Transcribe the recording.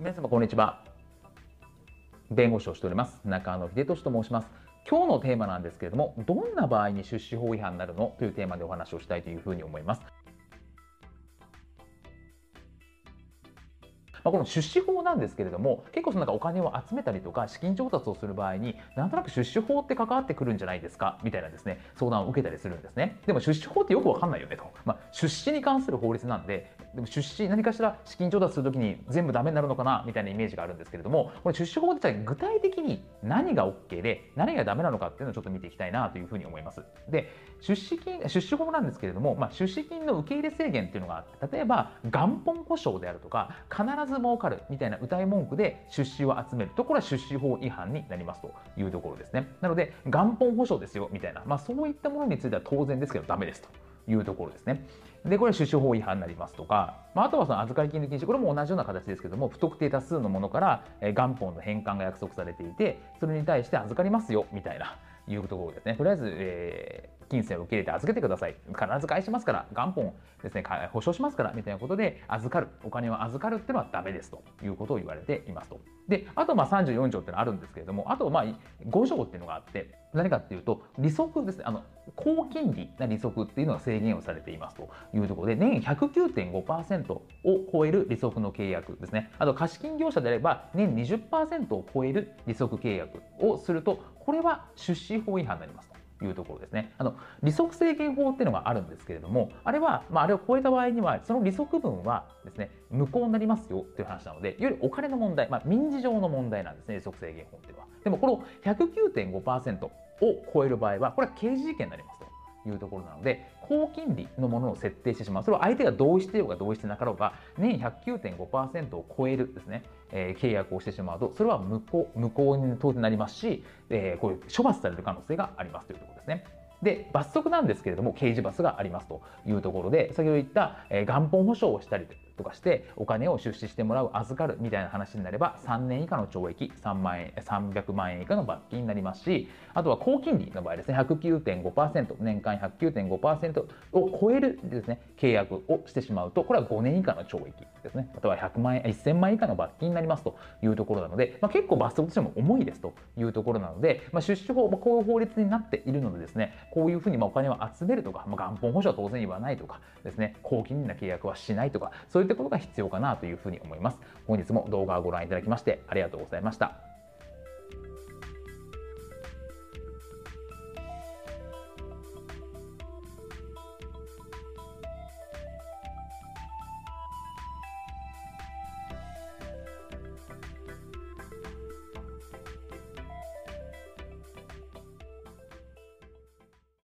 皆様こんにちは。弁護士をしております。中野秀俊と申します。今日のテーマなんですけれどもどんな場合に出資法違反になるのというテーマでお話をしたいというふうに思います。まあ、この出資法なんですけれども結構そのなんかお金を集めたりとか資金調達をする場合になんとなく出資法って関わってくるんじゃないですかみたいなですね相談を受けたりするんですね。でも出資法ってよくわかんないよねと、まあ、出資に関する法律なんででも出資何かしら資金調達するときに全部ダメになるのかなみたいなイメージがあるんですけれどもこれ出資法って具体的に何が OK で何がダメなのかっていうのをちょっと見ていきたいなというふうに思います。で出資金出資法なんですけれども、まあ、出資金の受け入れ制限っていうのがあって例えば元本保証であるとか必ず儲かるみたいな歌い文句で出資を集める。とこれは出資法違反になりますというところですね。なので元本保証ですよみたいな、まあ、そういったものについては当然ですけどダメですと。いうところですね。で、これは出資法違反になりますとか、まあ、あとはその預かり金の禁止、これも同じような形ですけども、不特定多数のものから、元本の返還が約束されていて、それに対して預かりますよみたいな、いうところですね。とりあえず、えー、金銭を受け入れて預けてください。必ず返しますから、元本ですね、保証しますから、みたいなことで、預かる、お金を預かるっていうのはダメですということを言われていますと。で、あとまあ34条っていうのはあるんですけれども、あとまあ5条っていうのがあって、何かっていうと、利息ですね、あの、高金利な利息っていうのが制限をされていますというところで、年109.5%を超える利息の契約ですね。あと貸金業者であれば、年20%を超える利息契約をすると、これは出資法違反になりますと。いうところですね。あの利息制限法っていうのがあるんですけれども、あれは、まあ、あれを超えた場合には、その利息分はですね、無効になりますよっていう話なので、よりお金の問題、まあ、民事上の問題なんですね、利息制限法っていうのは。でも、この109.5%を超える場合は、これは刑事事件になります。いうところなので、高金利のものを設定してしまう。それは相手が同意してようが同意してなかろうが、年109.5%を超えるですね、えー、契約をしてしまうと、それは無効、無効に当然なりますし、えー、こういう処罰される可能性がありますというところですね。で、罰則なんですけれども、刑事罰がありますというところで、先ほど言った、えー、元本保証をしたりとかして、お金を出資してもらう、預かるみたいな話になれば、3年以下の懲役、3万円、300万円以下の罰金になりますし、あとは高金利の場合ですね、109.5%、年間109.5%を超えるですね、契約をしてしまうと、これは5年以下の懲役ですね。あとは100万円、1000万円以下の罰金になりますというところなので、まあ、結構罰則としても重いですというところなので、まあ、出資法、まあ、こういう法律になっているのでですね、こういうふうにまお金を集めるとか、ま、元本保証は当然言わないとかですね、高金利な契約はしないとか、そういったことが必要かなというふうに思います。本日も動画をご覧いただきましてありがとうございました。